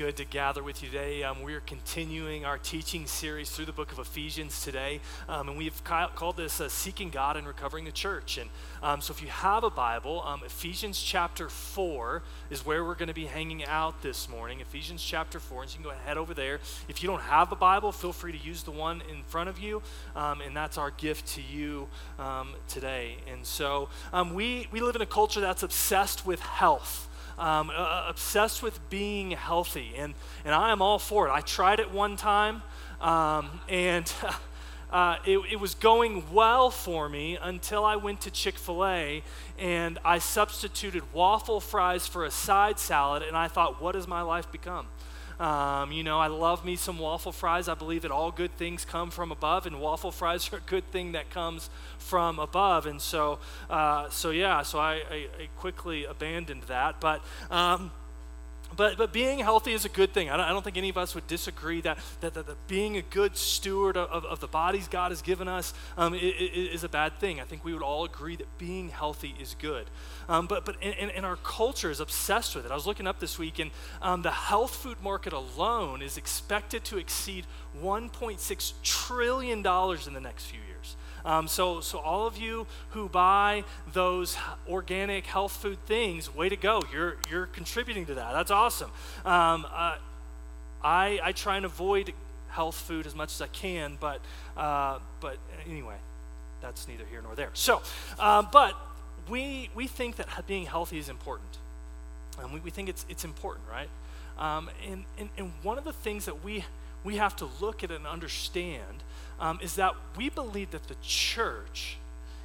good to gather with you today. Um, we're continuing our teaching series through the book of Ephesians today, um, and we've ca- called this uh, Seeking God and Recovering the Church. And um, so, if you have a Bible, um, Ephesians chapter 4 is where we're going to be hanging out this morning. Ephesians chapter 4, and so you can go ahead over there. If you don't have a Bible, feel free to use the one in front of you, um, and that's our gift to you um, today. And so, we, we live in a culture that's obsessed with health um, uh, obsessed with being healthy, and, and I am all for it. I tried it one time, um, and uh, it, it was going well for me until I went to Chick fil A and I substituted waffle fries for a side salad, and I thought, what has my life become? Um, you know, I love me some waffle fries. I believe that all good things come from above, and waffle fries are a good thing that comes from above. And so, uh, so yeah, so I, I, I, quickly abandoned that. But um, but, but being healthy is a good thing. I don't, I don't think any of us would disagree that, that, that, that being a good steward of, of, of, the bodies God has given us um, is, a bad thing. I think we would all agree that being healthy is good. Um, but but and, and, our culture is obsessed with it. I was looking up this week, and um, the health food market alone is expected to exceed $1.6 trillion in the next few years. Um, so, so all of you who buy those organic health food things, way to go! You're you're contributing to that. That's awesome. Um, uh, I I try and avoid health food as much as I can, but uh, but anyway, that's neither here nor there. So, uh, but we we think that being healthy is important, and we, we think it's it's important, right? Um, and, and and one of the things that we we have to look at and understand um, is that we believe that the church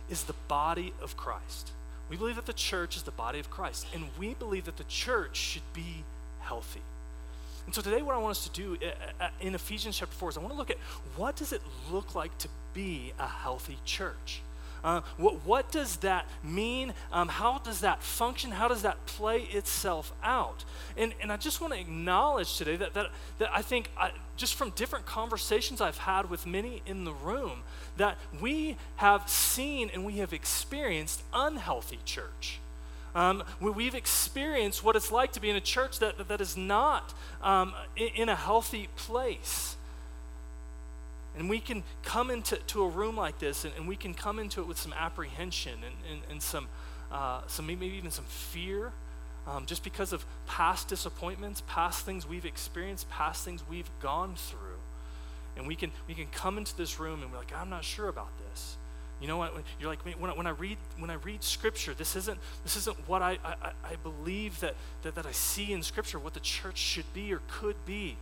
is the body of Christ. We believe that the church is the body of Christ, and we believe that the church should be healthy. And so today, what I want us to do uh, uh, in Ephesians chapter 4 is I want to look at what does it look like to be a healthy church? Uh, what, what does that mean? Um, how does that function? How does that play itself out? And, and I just want to acknowledge today that, that, that I think, I, just from different conversations I've had with many in the room, that we have seen and we have experienced unhealthy church. Um, we, have experienced what it's like to be in a church that, that, is not um, in a healthy place. And we can come into to a room like this and, and we can come into it with some apprehension and, and, and some, uh, some, maybe even some fear, um, just because of past disappointments, past things we've experienced, past things we've gone through. And we can, we can come into this room and we're like, I'm not sure about this. You know what? You're like, when I, when I read when I read Scripture, this isn't this isn't what I, I, I believe that, that that I see in Scripture, what the church should be or could be.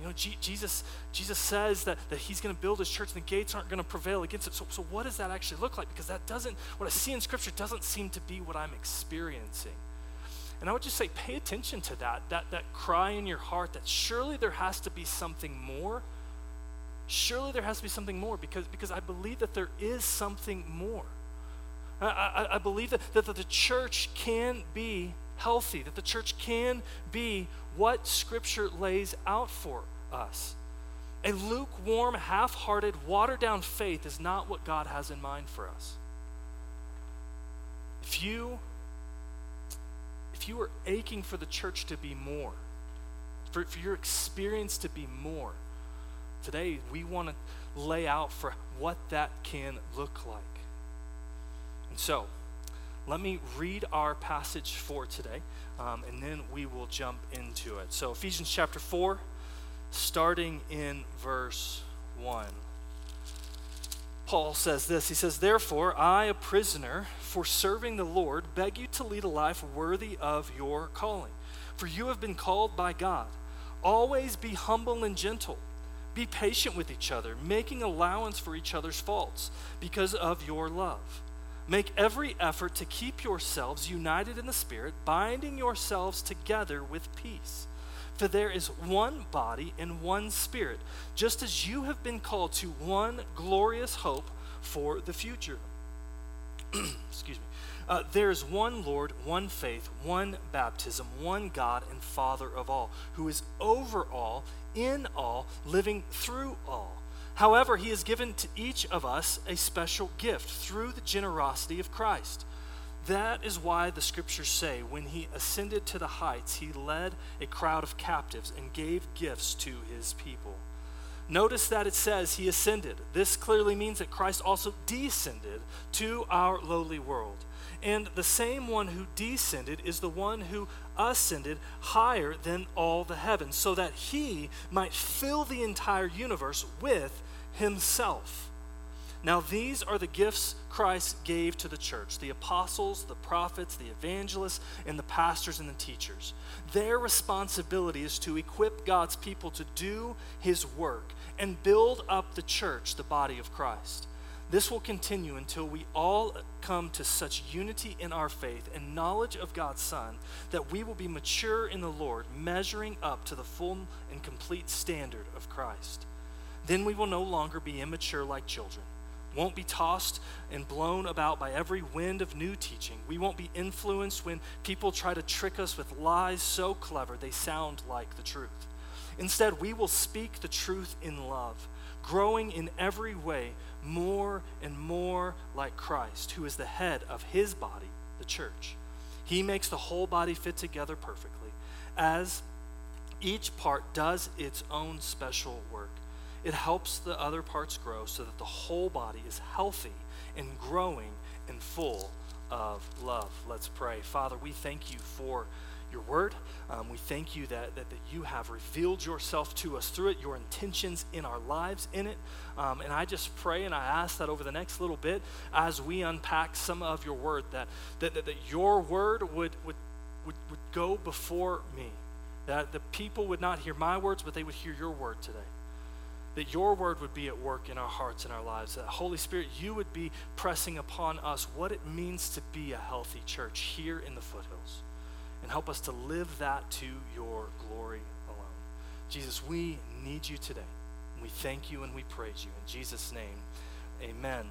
You know, G- Jesus, Jesus says that, that he's going to build his church and the gates aren't going to prevail against it. So, so what does that actually look like? Because that doesn't, what I see in Scripture doesn't seem to be what I'm experiencing. And I would just say, pay attention to that, that, that cry in your heart that surely there has to be something more. Surely there has to be something more because, because I believe that there is something more. I, I, I believe that, that, that the church can be healthy, that the church can be what Scripture lays out for us. A lukewarm, half hearted, watered down faith is not what God has in mind for us. If you, if you are aching for the church to be more, for, for your experience to be more, today we want to lay out for what that can look like. And so, let me read our passage for today, um, and then we will jump into it. So, Ephesians chapter 4, starting in verse 1. Paul says this He says, Therefore, I, a prisoner for serving the Lord, beg you to lead a life worthy of your calling. For you have been called by God. Always be humble and gentle. Be patient with each other, making allowance for each other's faults because of your love. Make every effort to keep yourselves united in the Spirit, binding yourselves together with peace. For there is one body and one Spirit, just as you have been called to one glorious hope for the future. Excuse me. Uh, there is one Lord, one faith, one baptism, one God and Father of all, who is over all, in all, living through all. However, he has given to each of us a special gift through the generosity of Christ. That is why the scriptures say when he ascended to the heights, he led a crowd of captives and gave gifts to his people. Notice that it says he ascended. This clearly means that Christ also descended to our lowly world. And the same one who descended is the one who ascended higher than all the heavens, so that he might fill the entire universe with himself. Now, these are the gifts Christ gave to the church the apostles, the prophets, the evangelists, and the pastors and the teachers. Their responsibility is to equip God's people to do his work and build up the church, the body of Christ. This will continue until we all come to such unity in our faith and knowledge of God's Son that we will be mature in the Lord, measuring up to the full and complete standard of Christ. Then we will no longer be immature like children won't be tossed and blown about by every wind of new teaching. We won't be influenced when people try to trick us with lies so clever they sound like the truth. Instead, we will speak the truth in love, growing in every way more and more like Christ, who is the head of his body, the church. He makes the whole body fit together perfectly, as each part does its own special work it helps the other parts grow so that the whole body is healthy and growing and full of love. Let's pray. Father, we thank you for your word. Um, we thank you that, that, that, you have revealed yourself to us through it, your intentions in our lives in it. Um, and I just pray and I ask that over the next little bit, as we unpack some of your word, that, that, that, that your word would, would, would, would go before me. That the people would not hear my words, but they would hear your word today that your word would be at work in our hearts and our lives. That Holy Spirit, you would be pressing upon us what it means to be a healthy church here in the foothills. And help us to live that to your glory alone. Jesus, we need you today. We thank you and we praise you. In Jesus' name, amen.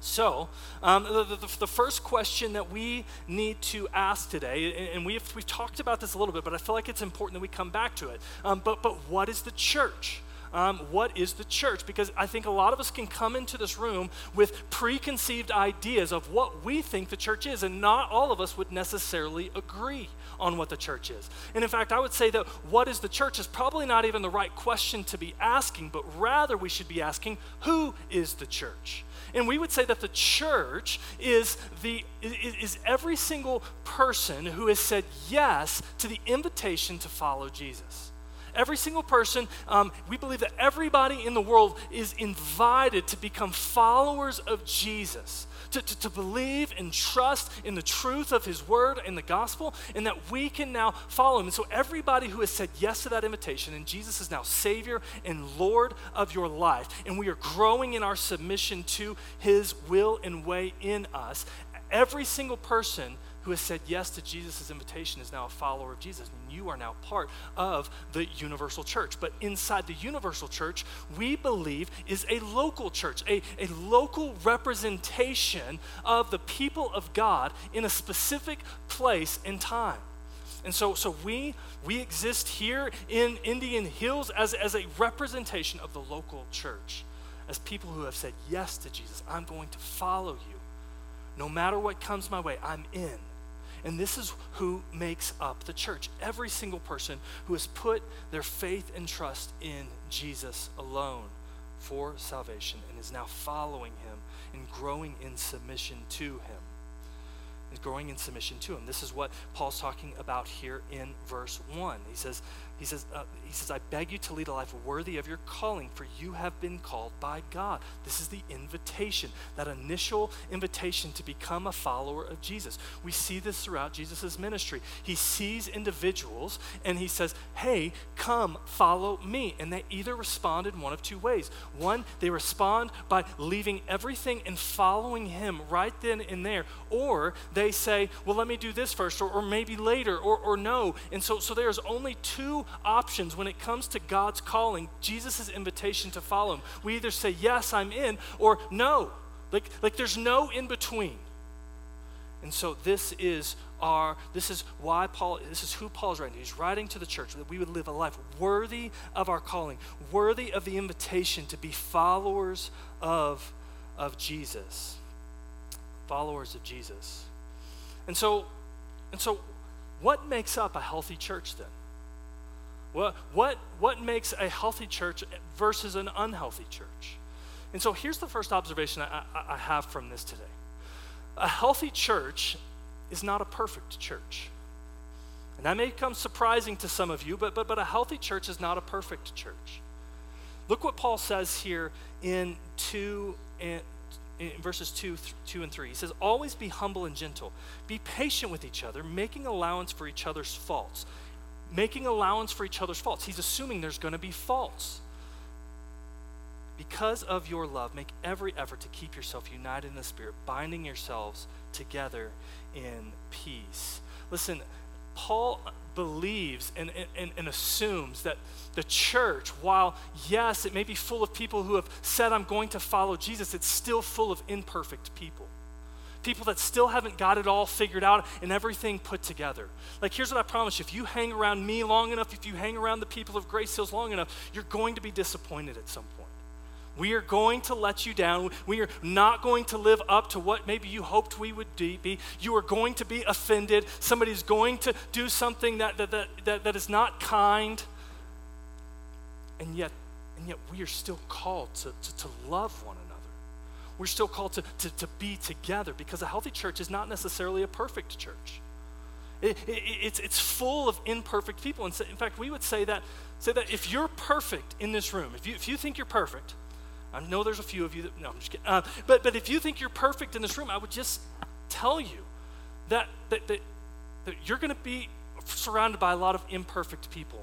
So, um, the, the, the, first question that we need to ask today, and we've, we've talked about this a little bit, but I feel like it's important that we come back to it. Um, but, but what is the church? Um, what is the church? Because I think a lot of us can come into this room with preconceived ideas of what we think the church is, and not all of us would necessarily agree on what the church is. And in fact, I would say that what is the church is probably not even the right question to be asking, but rather we should be asking, who is the church? And we would say that the church is, the, is every single person who has said yes to the invitation to follow Jesus. Every single person, um, we believe that everybody in the world is invited to become followers of Jesus, to, to, to believe and trust in the truth of his word and the gospel, and that we can now follow him. And so, everybody who has said yes to that invitation, and Jesus is now Savior and Lord of your life, and we are growing in our submission to his will and way in us, every single person who has said yes to Jesus' invitation is now a follower of Jesus. And you are now part of the universal church. But inside the universal church, we believe is a local church, a, a local representation of the people of God in a specific place and time. And so, so we, we exist here in Indian Hills as, as a representation of the local church, as people who have said yes to Jesus. I'm going to follow you. No matter what comes my way, I'm in. And this is who makes up the church. Every single person who has put their faith and trust in Jesus alone for salvation and is now following him and growing in submission to him. Is growing in submission to him. This is what Paul's talking about here in verse 1. He says, he says, uh, he says, I beg you to lead a life worthy of your calling, for you have been called by God. This is the invitation, that initial invitation to become a follower of Jesus. We see this throughout Jesus' ministry. He sees individuals and he says, Hey, come, follow me. And they either respond in one of two ways. One, they respond by leaving everything and following him right then and there. Or they say, Well, let me do this first, or, or maybe later, or, or no. And so, so there's only two options when it comes to God's calling, Jesus' invitation to follow him. We either say, Yes, I'm in, or no. Like, like there's no in between. And so this is our, this is why Paul, this is who Paul's writing. He's writing to the church that we would live a life worthy of our calling, worthy of the invitation to be followers of, of Jesus. Followers of Jesus. And so, and so what makes up a healthy church then? What, what, what makes a healthy church versus an unhealthy church? And so here's the first observation I, I, I have from this today a healthy church is not a perfect church. And that may come surprising to some of you, but, but, but a healthy church is not a perfect church. Look what Paul says here in 2 and in verses 2, 2 and 3. He says, Always be humble and gentle. Be patient with each other, making allowance for each other's faults making allowance for each other's faults. He's assuming there's going to be faults. Because of your love, make every effort to keep yourself united in the Spirit, binding yourselves together in peace. Listen, Paul believes and, and, and, assumes that the church, while yes, it may be full of people who have said, I'm going to follow Jesus, it's still full of imperfect people people that still haven't got it all figured out and everything put together. Like, here's what I promise you if you hang around me long enough, if you hang around the people of Grace Hills long enough, you're going to be disappointed at some point. We are going to let you down. We are not going to live up to what maybe you hoped we would be. You are going to be offended. Somebody's going to do something that, that, that, that, that is not kind. And yet, and yet we are still called to, to, to love one another we're still called to, to, to be together because a healthy church is not necessarily a perfect church. It, it, it's, it's full of imperfect people. And so, in fact, we would say that, say that if you're perfect in this room, if you, if you think you're perfect, I know there's a few of you that, no, I'm just kidding. Uh, but, but if you think you're perfect in this room, I would just tell you that, that, that, that you're going to be surrounded by a lot of imperfect people.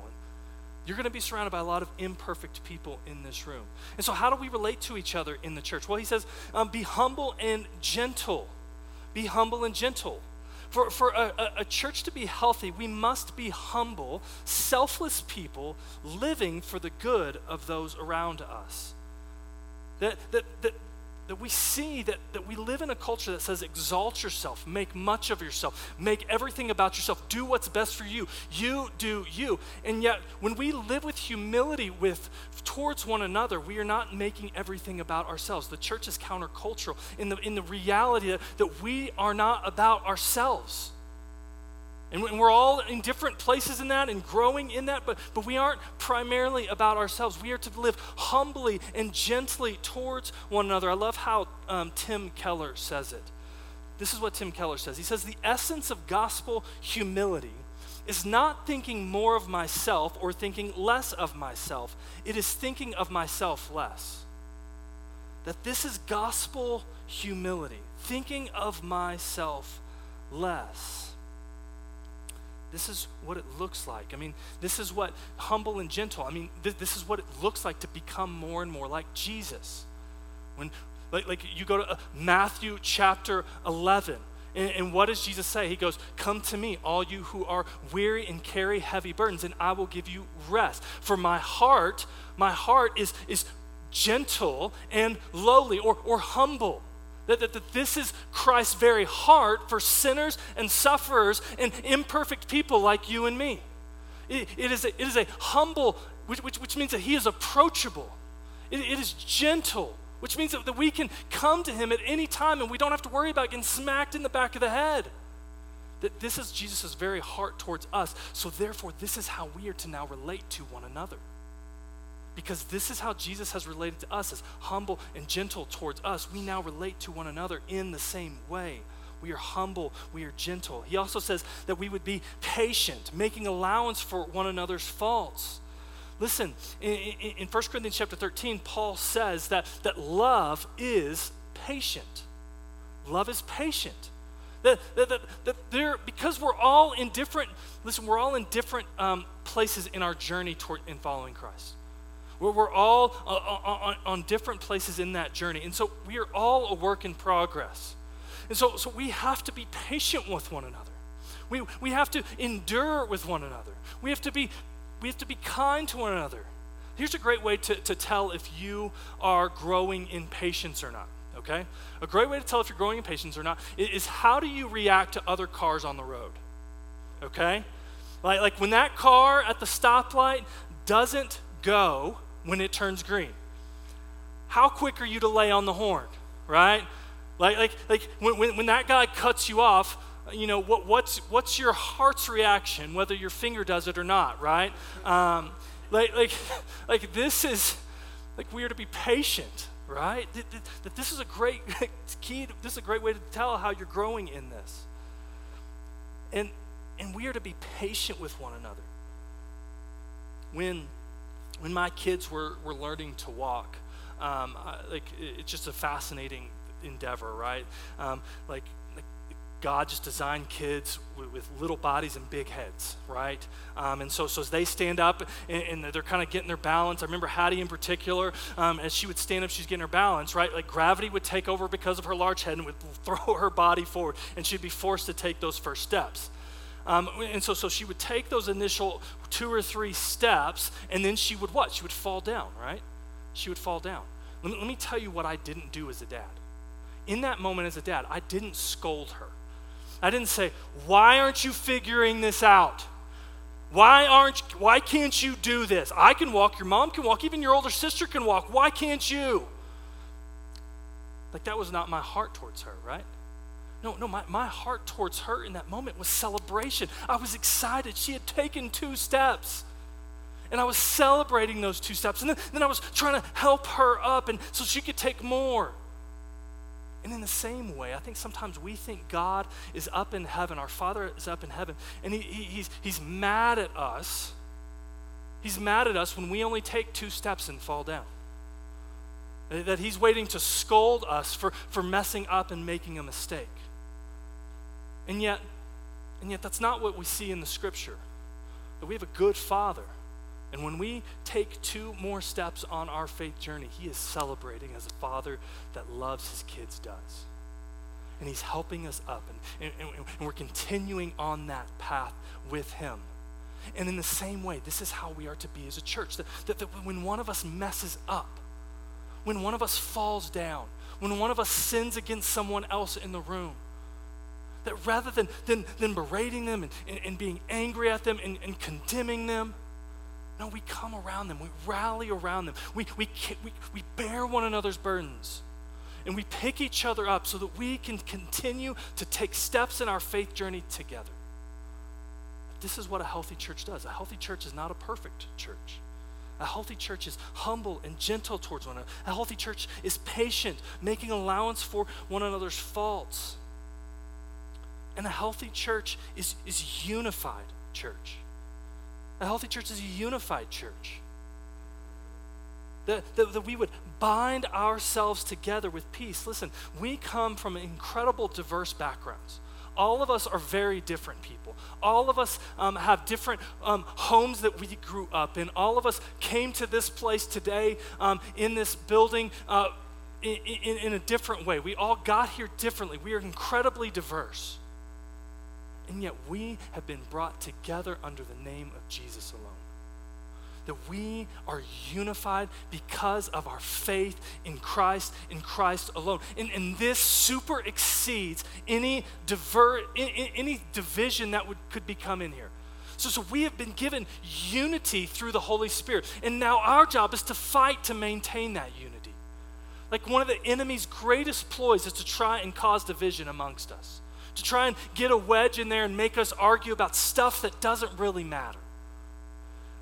You're going to be surrounded by a lot of imperfect people in this room. And so, how do we relate to each other in the church? Well, he says, um, be humble and gentle. Be humble and gentle. For, for a, a, church to be healthy, we must be humble, selfless people living for the good of those around us. That, that, that that we see that, that we live in a culture that says exalt yourself, make much of yourself, make everything about yourself, do what's best for you. You do you. And yet, when we live with humility with towards one another, we are not making everything about ourselves. The church is countercultural in the, in the reality that, that we are not about ourselves. And we're all in different places in that and growing in that, but, but we aren't primarily about ourselves. We are to live humbly and gently towards one another. I love how um, Tim Keller says it. This is what Tim Keller says. He says, The essence of gospel humility is not thinking more of myself or thinking less of myself, it is thinking of myself less. That this is gospel humility, thinking of myself less. This is what it looks like. I mean, this is what humble and gentle, I mean, th- this is what it looks like to become more and more like Jesus. When, like, like you go to uh, Matthew chapter 11, and, and what does Jesus say? He goes, Come to me, all you who are weary and carry heavy burdens, and I will give you rest. For my heart, my heart is, is gentle and lowly or, or humble. That, that, that, this is Christ's very heart for sinners and sufferers and imperfect people like you and me. it, it is, a, it is a humble, which, which, which means that he is approachable. it, it is gentle, which means that, that we can come to him at any time and we don't have to worry about getting smacked in the back of the head. That this is Jesus' very heart towards us. So therefore, this is how we are to now relate to one another. Because this is how Jesus has related to us as humble and gentle towards us. We now relate to one another in the same way. We are humble, we are gentle. He also says that we would be patient, making allowance for one another's faults. Listen, in, in, in 1 Corinthians chapter 13, Paul says that, that love is patient. Love is patient. That, that, that, that there, because we're all in different, listen, we're all in different um, places in our journey toward in following Christ. We're, we're all uh, uh, uh, on, on different places in that journey. And so we are all a work in progress. And so, so we have to be patient with one another. We, we have to endure with one another. We have to be, we have to be kind to one another. Here's a great way to, to tell if you are growing in patience or not, okay? A great way to tell if you're growing in patience or not is how do you react to other cars on the road, okay? Like, like when that car at the stoplight doesn't go, when it turns green? How quick are you to lay on the horn, right? Like, like, like when, when, when that guy cuts you off, you know, what, what's, what's your heart's reaction, whether your finger does it or not, right? Um, like, like, like this is, like we are to be patient, right? That, this is a great key, this is a great way to tell how you're growing in this. And, and we are to be patient with one another. When, when my kids were, were learning to walk, um, I, like it's just a fascinating endeavor, right? Um, like, like God just designed kids with, with, little bodies and big heads, right? Um, and so, so as they stand up and, and they're kind of getting their balance, I remember Hattie in particular, um, as she would stand up, she's getting her balance, right? Like gravity would take over because of her large head and would throw her body forward, and she'd be forced to take those first steps. Um, and so, so she would take those initial two or three steps, and then she would what? She would fall down, right? She would fall down. Let me, let me tell you what I didn't do as a dad. In that moment as a dad, I didn't scold her. I didn't say, Why aren't you figuring this out? Why aren't why can't you do this? I can walk, your mom can walk, even your older sister can walk. Why can't you? Like that was not my heart towards her, right? No, no, my, my heart towards her in that moment was celebration. I was excited. She had taken two steps. And I was celebrating those two steps. And then, then I was trying to help her up and so she could take more. And in the same way, I think sometimes we think God is up in heaven, our Father is up in heaven, and he, he, he's, he's mad at us. He's mad at us when we only take two steps and fall down. That He's waiting to scold us for, for messing up and making a mistake. And yet, and yet that's not what we see in the scripture. That we have a good father. And when we take two more steps on our faith journey, he is celebrating as a father that loves his kids does. And he's helping us up, and, and, and we're continuing on that path with him. And in the same way, this is how we are to be as a church. That, that, that when one of us messes up, when one of us falls down, when one of us sins against someone else in the room, that rather than, than, than berating them and, and, and being angry at them and, and condemning them, no, we come around them. We rally around them. We, we, we, we bear one another's burdens. And we pick each other up so that we can continue to take steps in our faith journey together. This is what a healthy church does. A healthy church is not a perfect church. A healthy church is humble and gentle towards one another. A healthy church is patient, making allowance for one another's faults. And a healthy church is, is unified church. A healthy church is a unified church. That, that, that, we would bind ourselves together with peace. Listen, we come from incredible diverse backgrounds. All of us are very different people. All of us um, have different um, homes that we grew up in. All of us came to this place today um, in this building uh, in, in, in a different way. We all got here differently. We are incredibly diverse. And yet we have been brought together under the name of Jesus alone. That we are unified because of our faith in Christ, in Christ alone. And, and this super exceeds any, diver, any, division that would, could become in here. So, so we have been given unity through the Holy Spirit. And now our job is to fight to maintain that unity. Like one of the enemy's greatest ploys is to try and cause division amongst us to try and get a wedge in there and make us argue about stuff that doesn't really matter.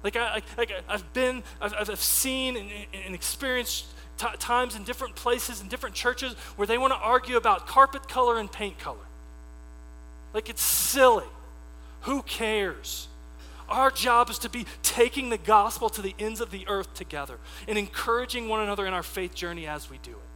Like, I, like I've been, I've, I've seen and, and experienced t- times in different places, in different churches, where they want to argue about carpet color and paint color. Like, it's silly. Who cares? Our job is to be taking the gospel to the ends of the earth together and encouraging one another in our faith journey as we do it.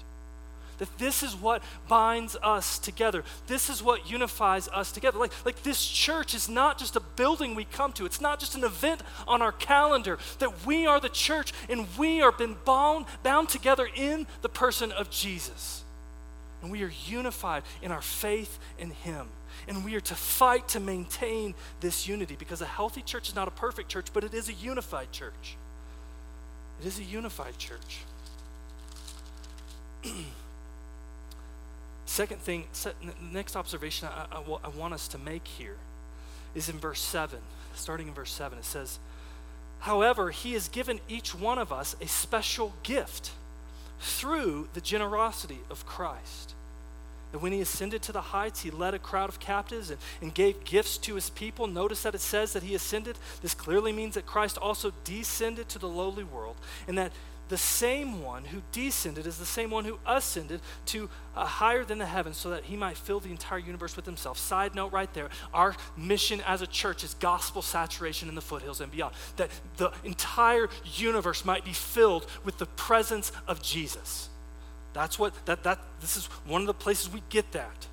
That this is what binds us together. This is what unifies us together. Like, like this church is not just a building we come to, it's not just an event on our calendar. That we are the church and we are been bound, bound together in the person of Jesus. And we are unified in our faith in Him. And we are to fight to maintain this unity because a healthy church is not a perfect church, but it is a unified church. It is a unified church. Second thing, next observation I, I, I want us to make here is in verse 7. Starting in verse 7, it says, However, he has given each one of us a special gift through the generosity of Christ. That when he ascended to the heights, he led a crowd of captives and, and gave gifts to his people. Notice that it says that he ascended. This clearly means that Christ also descended to the lowly world, and that the same one who descended is the same one who ascended to uh, higher than the heavens so that he might fill the entire universe with himself. Side note right there our mission as a church is gospel saturation in the foothills and beyond, that the entire universe might be filled with the presence of Jesus. That's what, that, that, this is one of the places we get that.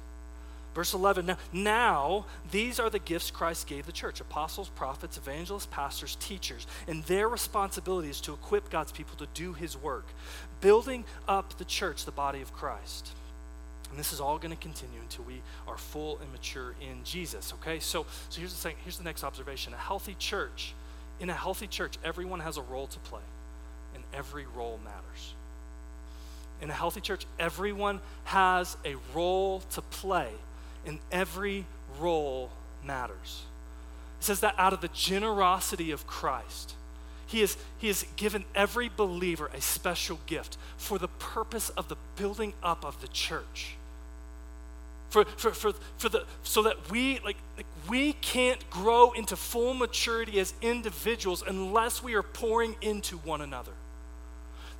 Verse 11 now, now, these are the gifts Christ gave the church apostles, prophets, evangelists, pastors, teachers. And their responsibility is to equip God's people to do his work, building up the church, the body of Christ. And this is all going to continue until we are full and mature in Jesus. Okay? So, so here's, the thing, here's the next observation. A healthy church, in a healthy church, everyone has a role to play, and every role matters. In a healthy church, everyone has a role to play and every role matters. It says that out of the generosity of Christ, he has, he has given every believer a special gift for the purpose of the building up of the church. For, for, for, for the, so that we like, like we can't grow into full maturity as individuals unless we are pouring into one another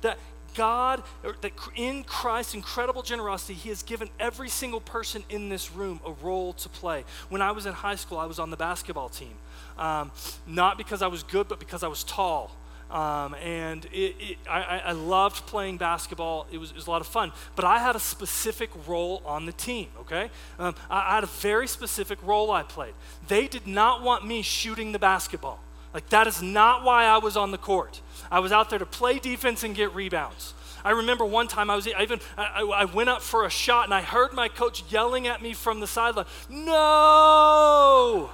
that God, that in Christ's incredible generosity, He has given every single person in this room a role to play. When I was in high school, I was on the basketball team. Um, not because I was good, but because I was tall. Um, and it, it, I, I, loved playing basketball. It was, it was, a lot of fun. But I had a specific role on the team, okay? Um, I, I had a very specific role I played. They did not want me shooting the basketball. Like, that is not why I was on the court. I was out there to play defense and get rebounds. I remember one time I was I even I, I, went up for a shot and I heard my coach yelling at me from the sideline, "No!"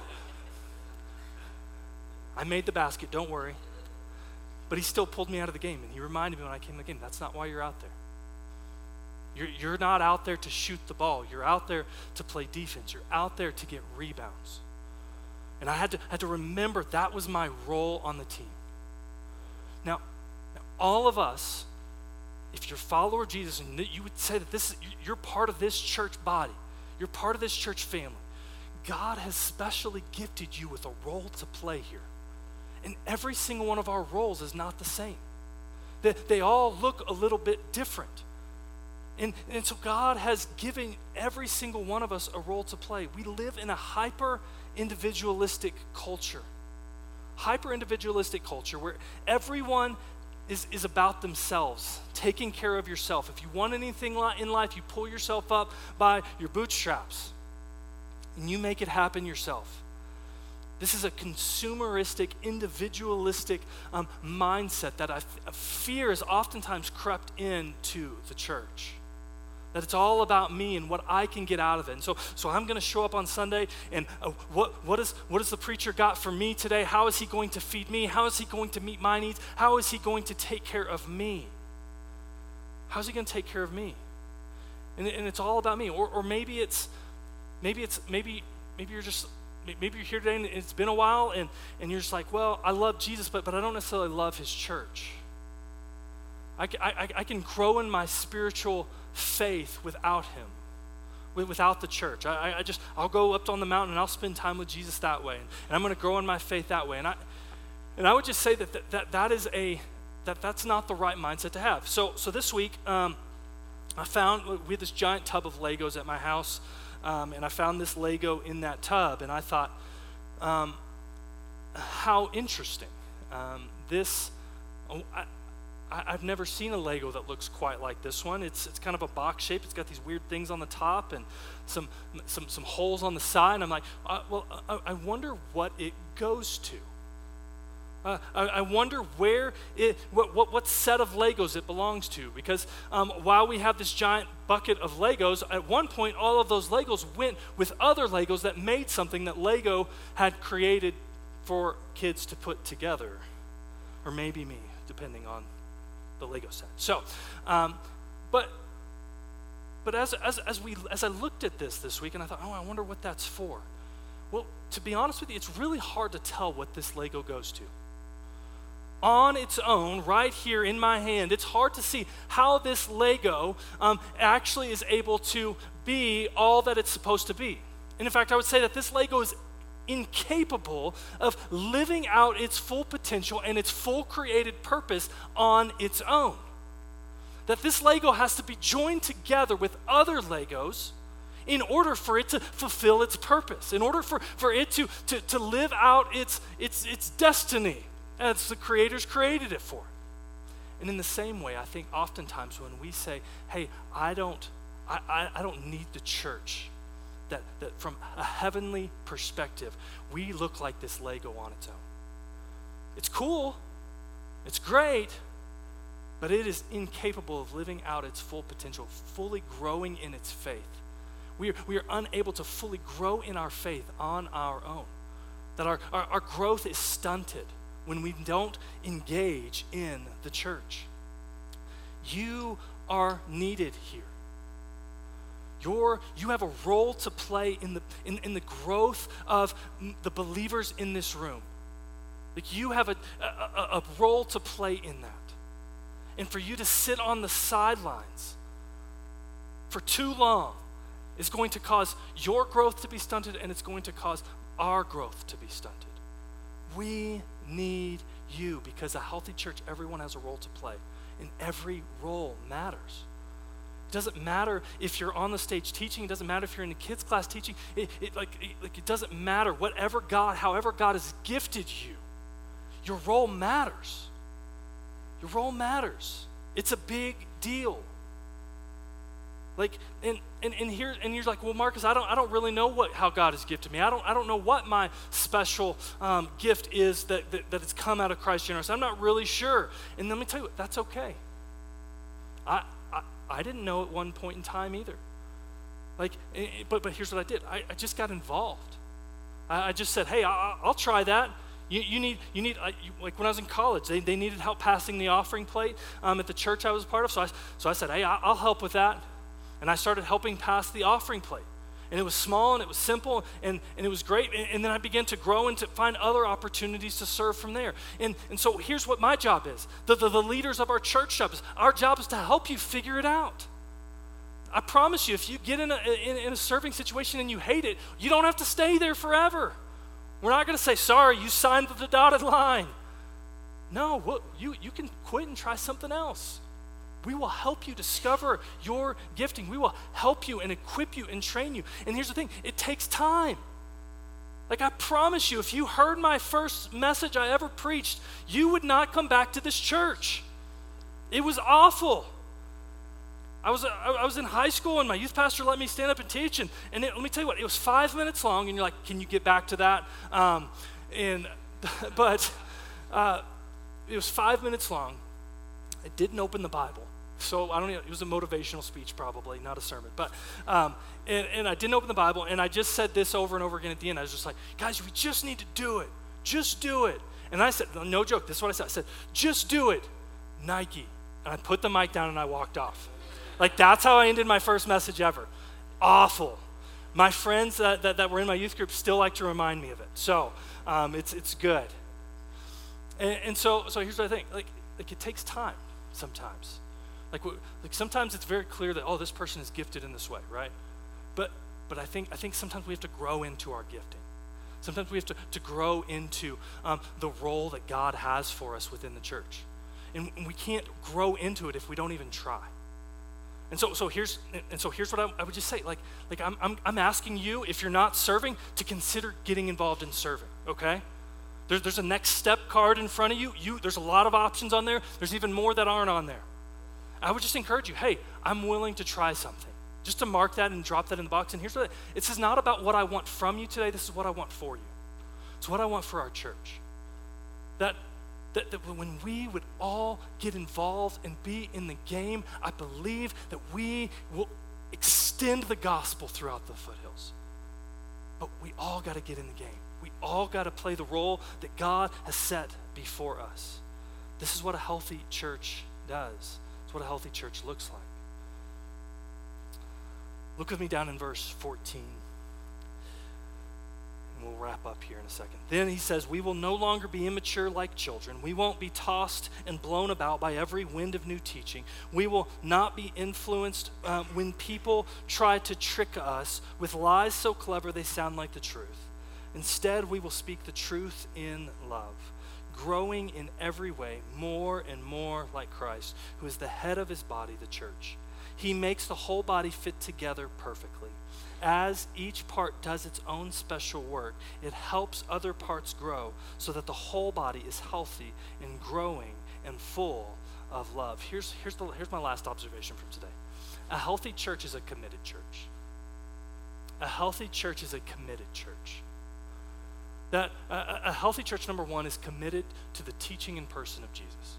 I made the basket, don't worry. But he still pulled me out of the game and he reminded me when I came to the game, that's not why you're out there. You're, you're not out there to shoot the ball. You're out there to play defense. You're out there to get rebounds. And I had to, had to remember that was my role on the team. Now, all of us, if you're a follower of Jesus, and you would say that this you're part of this church body, you're part of this church family. God has specially gifted you with a role to play here. And every single one of our roles is not the same. They, they all look a little bit different. And, and so God has given every single one of us a role to play. We live in a hyper individualistic culture. Hyper individualistic culture where everyone is, is about themselves, taking care of yourself. If you want anything in life, you pull yourself up by your bootstraps and you make it happen yourself. This is a consumeristic, individualistic um, mindset that I fear is oftentimes crept into the church that it's all about me and what I can get out of it. And so, so I'm going to show up on Sunday, and uh, what, what, is, what the preacher got for me today? How is he going to feed me? How is he going to meet my needs? How is he going to take care of me? How's he going to take care of me? And, and it's all about me. Or, or maybe it's, maybe it's, maybe, maybe you're just, maybe you're here today and it's been a while, and, and you're just like, well, I love Jesus, but, but I don't necessarily love his church. I, I, I can grow in my spiritual faith without him, without the church. I, I just, I'll go up on the mountain and I'll spend time with Jesus that way. And, I'm going to grow in my faith that way. And I, and I would just say that that, that, that is a, that that's not the right mindset to have. So, so this week, um, I found, we had this giant tub of Legos at my house. Um, and I found this Lego in that tub. And I thought, um, how interesting. Um, this, oh, I, have never seen a Lego that looks quite like this one. It's, it's kind of a box shape. It's got these weird things on the top and some, some, some holes on the side. And I'm like, uh, well, I, I, wonder what it goes to. Uh, I, I, wonder where it, what, what, what, set of Legos it belongs to. Because um, while we have this giant bucket of Legos, at one point all of those Legos went with other Legos that made something that Lego had created for kids to put together. Or maybe me, depending on the Lego set. So, um, but but as, as, as, we, as I looked at this this week and I thought, oh, I wonder what that's for. Well, to be honest with you, it's really hard to tell what this Lego goes to. on its own, right here in my hand, it's hard to see how this Lego um, actually is able to be all that it's supposed to be. And in fact, I would say that this Lego is incapable of living out its full potential and its full created purpose on its own. That this Lego has to be joined together with other Legos in order for it to fulfill its purpose, in order for, for it to, to, to live out its, its, its destiny as the creators created it for. And in the same way, I think oftentimes when we say, hey, I don't, I, I, I don't need the church, that, that from a heavenly perspective, we look like this Lego on its own. It's cool, it's great, but it is incapable of living out its full potential, fully growing in its faith. We are, we are unable to fully grow in our faith on our own. That our, our, our growth is stunted when we don't engage in the church. You are needed here. You're, you have a role to play in the, in, in the growth of the believers in this room. Like you have a, a, a role to play in that. And for you to sit on the sidelines for too long is going to cause your growth to be stunted and it's going to cause our growth to be stunted. We need you because a healthy church, everyone has a role to play, and every role matters. It doesn't matter if you're on the stage teaching. It doesn't matter if you're in a kids class teaching. It, it like, it, like it doesn't matter. Whatever God, however God has gifted you, your role matters. Your role matters. It's a big deal. Like, and, and, and here, and you're like, well, Marcus, I don't, I don't really know what, how God has gifted me. I don't, I don't know what my special um, gift is that, that, that it's come out of Christ generous. I'm not really sure. And let me tell you, that's okay. I, I, didn't know at one point in time either. Like, eh, eh, but, but here's what I did. I, I just got involved. I, I just said, hey, I, will try that. You, you need, you need you, like when I was in college, they, they needed help passing the offering plate um, at the church I was part of. So I, so I said, hey, I'll help with that. And I started helping pass the offering plate. And it was small and it was simple and, and it was great. And, and then I began to grow and to find other opportunities to serve from there. And, and so here's what my job is the, the, the leaders of our church job is our job is to help you figure it out. I promise you, if you get in a, in, in a serving situation and you hate it, you don't have to stay there forever. We're not going to say, sorry, you signed the dotted line. No, you, you can quit and try something else. We will help you discover your gifting. We will help you and equip you and train you. And here's the thing it takes time. Like, I promise you, if you heard my first message I ever preached, you would not come back to this church. It was awful. I was, I was in high school and my youth pastor let me stand up and teach. And, and it, let me tell you what, it was five minutes long. And you're like, can you get back to that? Um, and, but uh, it was five minutes long. I didn't open the Bible. So I don't know, it was a motivational speech probably, not a sermon. But, um, and, and I didn't open the Bible, and I just said this over and over again at the end. I was just like, guys, we just need to do it. Just do it. And I said, no joke, this is what I said. I said, just do it, Nike. And I put the mic down and I walked off. Like, that's how I ended my first message ever. Awful. My friends that, that, that were in my youth group still like to remind me of it. So um, it's, it's good. And, and so, so here's what I think like, like, it takes time sometimes. Like, like sometimes it's very clear that, oh, this person is gifted in this way, right? But, but I, think, I think sometimes we have to grow into our gifting. Sometimes we have to, to grow into um, the role that God has for us within the church. And we can't grow into it if we don't even try. And so, so here's and so here's what I, I, would just say. Like, like I'm, I'm, I'm asking you, if you're not serving, to consider getting involved in serving, okay? There, there's a next step card in front of you. you. There's a lot of options on there. There's even more that aren't on there. I would just encourage you hey, I'm willing to try something. Just to mark that and drop that in the box. And here's what it it is not about what I want from you today, this is what I want for you. It's what I want for our church. That, that, that when we would all get involved and be in the game, I believe that we will extend the gospel throughout the foothills. But we all got to get in the game. We all got to play the role that God has set before us. This is what a healthy church does. It's what a healthy church looks like. Look with me down in verse 14. We'll wrap up here in a second. Then he says, We will no longer be immature like children. We won't be tossed and blown about by every wind of new teaching. We will not be influenced um, when people try to trick us with lies so clever they sound like the truth. Instead, we will speak the truth in love, growing in every way more and more like Christ, who is the head of his body, the church. He makes the whole body fit together perfectly as each part does its own special work, it helps other parts grow so that the whole body is healthy and growing and full of love. Here's, here's, the, here's my last observation from today a healthy church is a committed church. A healthy church is a committed church. That a, a healthy church, number one, is committed to the teaching and person of Jesus.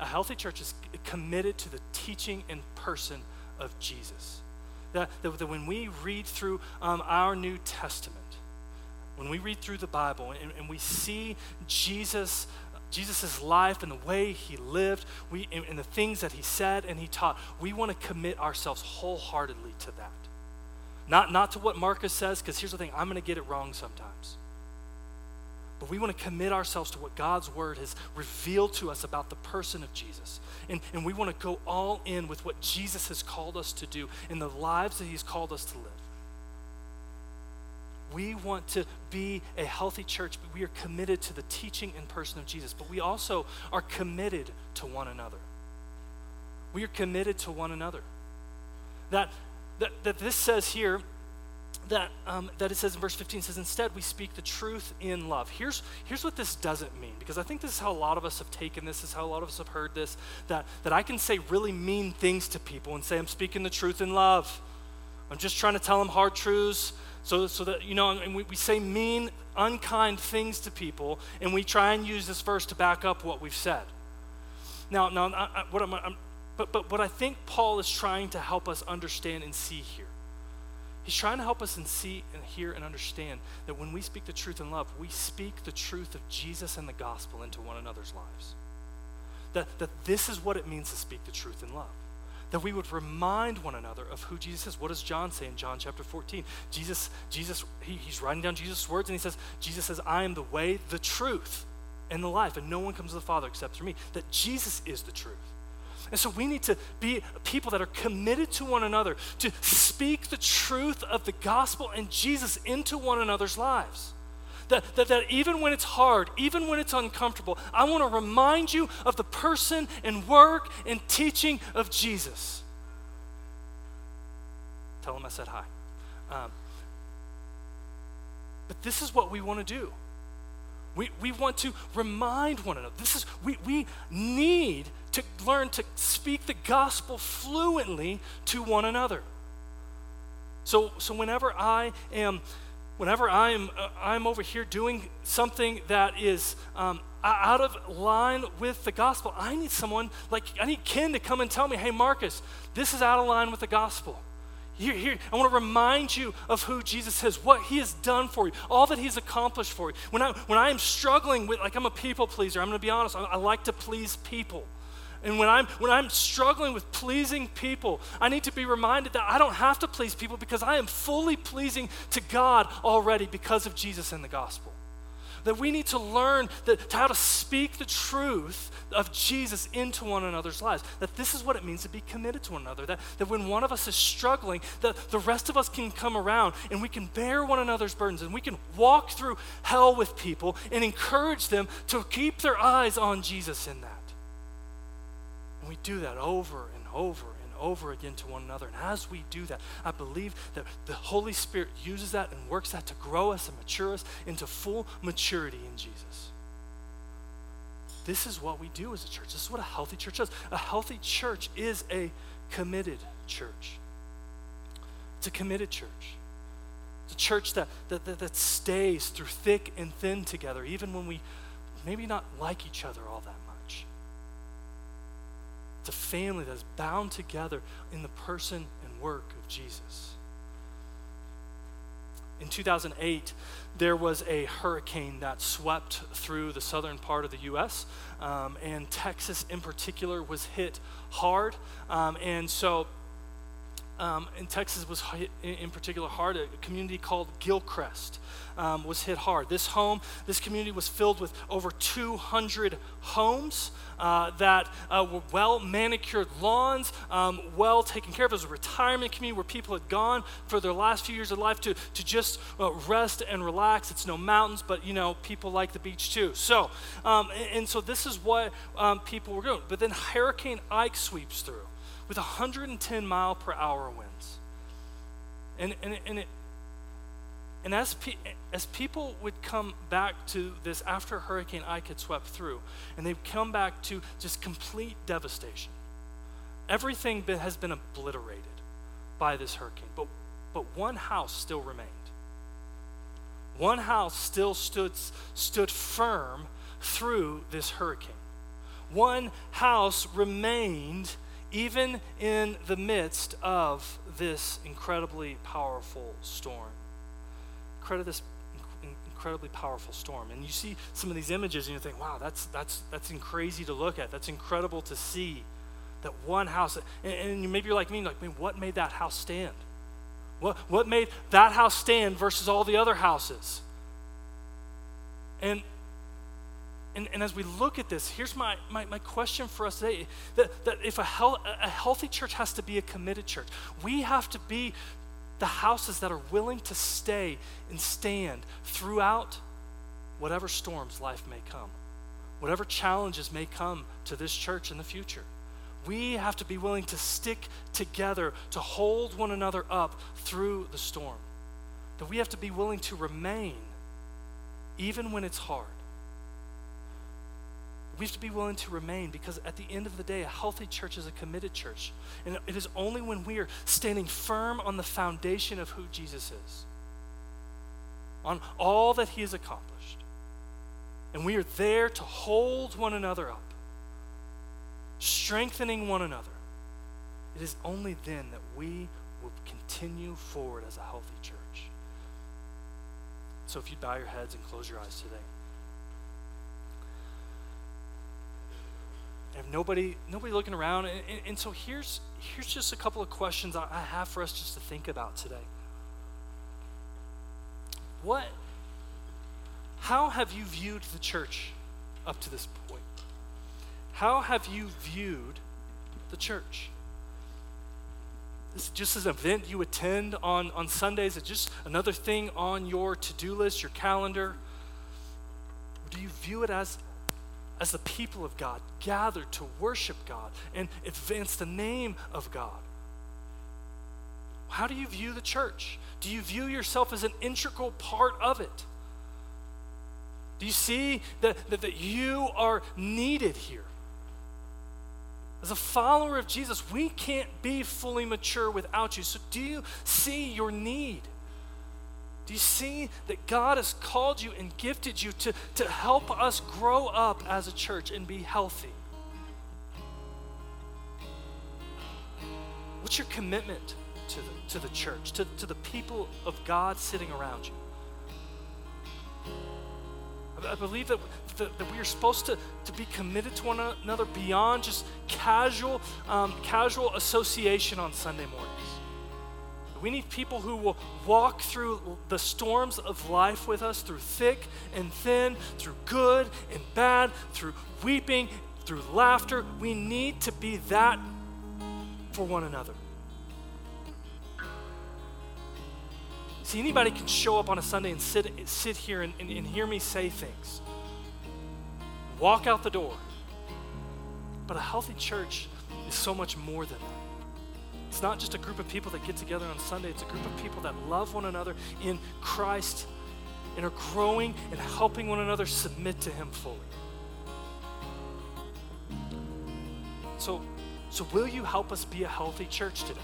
A healthy church is committed to the teaching and person of Jesus that, that, that when we read through um, our New Testament, when we read through the Bible and, and we see Jesus, Jesus' life and the way he lived, we, and, and the things that he said and he taught, we want to commit ourselves wholeheartedly to that. Not, not to what Marcus says, because here's the thing I'm going to get it wrong sometimes. But we want to commit ourselves to what God's word has revealed to us about the person of Jesus. And, and we want to go all in with what Jesus has called us to do in the lives that he's called us to live. We want to be a healthy church, but we are committed to the teaching and person of Jesus. But we also are committed to one another. We are committed to one another. That, that, that this says here that, um, that it says in verse 15 says instead we speak the truth in love. Here's, here's what this doesn't mean because i think this is how a lot of us have taken this, is how a lot of us have heard this that, that i can say really mean things to people and say i'm speaking the truth in love. I'm just trying to tell them hard truths so, so that you know and we, we say mean unkind things to people and we try and use this verse to back up what we've said. Now now I, I, what I'm, I'm but, but what i think paul is trying to help us understand and see here He's trying to help us and see and hear and understand that when we speak the truth in love, we speak the truth of Jesus and the gospel into one another's lives. That, that this is what it means to speak the truth in love. That we would remind one another of who Jesus is. What does John say in John chapter 14? Jesus, Jesus, he, he's writing down Jesus' words and he says, Jesus says, I am the way, the truth, and the life, and no one comes to the Father except through me. That Jesus is the truth. And so we need to be people that are committed to one another, to speak the truth of the gospel and Jesus into one another's lives. That, that, that even when it's hard, even when it's uncomfortable, I want to remind you of the person and work and teaching of Jesus. Tell him I said hi. Um, but this is what we want to do. We, we want to remind one another. This is, we, we need to learn to speak the gospel fluently to one another. So, so whenever I am, whenever I am, uh, I'm over here doing something that is um, out of line with the gospel, I need someone like I need Ken to come and tell me, "Hey, Marcus, this is out of line with the gospel." Here, here, I want to remind you of who Jesus is, what he has done for you, all that he's accomplished for you. When I, when I am struggling with, like, I'm a people pleaser, I'm going to be honest, I, I like to please people. And when I'm, when I'm struggling with pleasing people, I need to be reminded that I don't have to please people because I am fully pleasing to God already because of Jesus and the gospel that we need to learn that, how to speak the truth of Jesus into one another's lives. That this is what it means to be committed to one another. That, that when one of us is struggling, that the rest of us can come around and we can bear one another's burdens and we can walk through hell with people and encourage them to keep their eyes on Jesus in that. We do that over and over and over again to one another. And as we do that, I believe that the Holy Spirit uses that and works that to grow us and mature us into full maturity in Jesus. This is what we do as a church. This is what a healthy church does. A healthy church is a committed church. It's a committed church. It's a church that, that, that, that stays through thick and thin together, even when we maybe not like each other all that it's a family that is bound together in the person and work of Jesus. In 2008, there was a hurricane that swept through the southern part of the U.S., um, and Texas in particular was hit hard. Um, and so um, in Texas was hit in particular hard. A community called Gilchrist um, was hit hard. This home, this community was filled with over 200 homes uh, that uh, were well manicured lawns, um, well taken care of. It was a retirement community where people had gone for their last few years of life to, to just uh, rest and relax. It's no mountains, but you know, people like the beach too. So, um, and, and, so this is what um, people were doing. But then Hurricane Ike sweeps through with 110 mile per hour winds. And, and, and, it, and as, pe- as people would come back to this after Hurricane Ike had swept through, and they'd come back to just complete devastation, everything been, has been obliterated by this hurricane. But, but one house still remained. One house still stood, stood firm through this hurricane. One house remained even in the midst of this incredibly powerful storm. Credit this incredibly powerful storm. And you see some of these images and you think, wow, that's, that's, that's crazy to look at. That's incredible to see that one house. And, and maybe you're like me, like, man, what made that house stand? What, what made that house stand versus all the other houses? And and, and as we look at this, here's my, my, my question for us today that, that if a, hel- a healthy church has to be a committed church, we have to be the houses that are willing to stay and stand throughout whatever storms life may come, whatever challenges may come to this church in the future. We have to be willing to stick together, to hold one another up through the storm. That we have to be willing to remain even when it's hard. We have to be willing to remain because at the end of the day, a healthy church is a committed church. And it is only when we are standing firm on the foundation of who Jesus is, on all that he has accomplished, and we are there to hold one another up, strengthening one another. It is only then that we will continue forward as a healthy church. So if you bow your heads and close your eyes today. I have nobody, nobody looking around. And, and, and, so here's, here's just a couple of questions I have for us just to think about today. What, how have you viewed the church up to this point? How have you viewed the church? Is it just an event you attend on, on Sundays? Is it just another thing on your to do list, your calendar? Do you view it as as the people of God gather to worship God and advance the name of God. How do you view the church? Do you view yourself as an integral part of it? Do you see that, that, that you are needed here? As a follower of Jesus, we can't be fully mature without you. So, do you see your need? Do you see that God has called you and gifted you to, to help us grow up as a church and be healthy? What's your commitment to the, to the church, to, to the people of God sitting around you? I believe that, that, that, we are supposed to, to be committed to one another beyond just casual, um, casual association on Sunday mornings. We need people who will walk through the storms of life with us, through thick and thin, through good and bad, through weeping, through laughter. We need to be that for one another. See, anybody can show up on a Sunday and sit, sit here and, and, and hear me say things, walk out the door. But a healthy church is so much more than that. It's not just a group of people that get together on Sunday, it's a group of people that love one another in Christ and are growing and helping one another submit to Him fully. So, so will you help us be a healthy church today?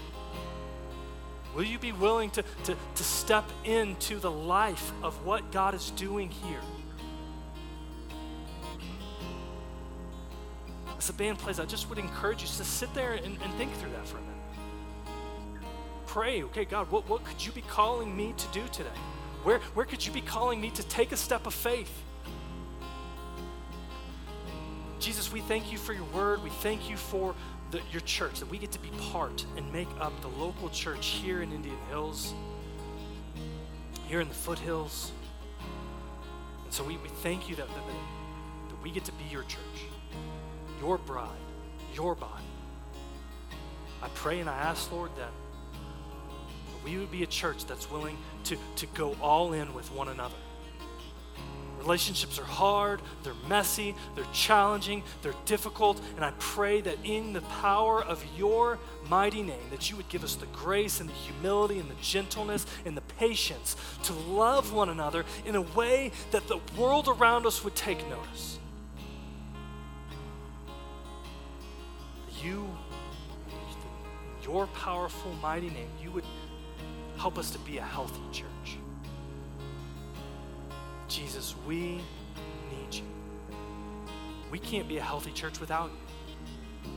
Will you be willing to, to, to step into the life of what God is doing here? As the band plays, I just would encourage you to sit there and, and think through that for a minute pray, okay, God, what, what could you be calling me to do today? Where, where could you be calling me to take a step of faith? Jesus, we thank you for your word. We thank you for the, your church, that we get to be part and make up the local church here in Indian Hills, here in the foothills. And so we, we thank you that, that, that we get to be your church, your bride, your body. I pray and I ask, Lord, that we would be a church that's willing to, to go all in with one another. Relationships are hard, they're messy, they're challenging, they're difficult, and I pray that in the power of your mighty name that you would give us the grace and the humility and the gentleness and the patience to love one another in a way that the world around us would take notice. You, your powerful, mighty name, you would help us to be a healthy church. Jesus, we need you. We can't be a healthy church without you.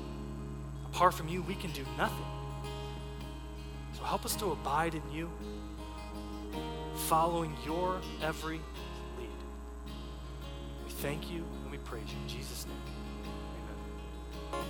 Apart from you, we can do nothing. So help us to abide in you, following your every lead. We thank you and we praise you. In Jesus' name, amen.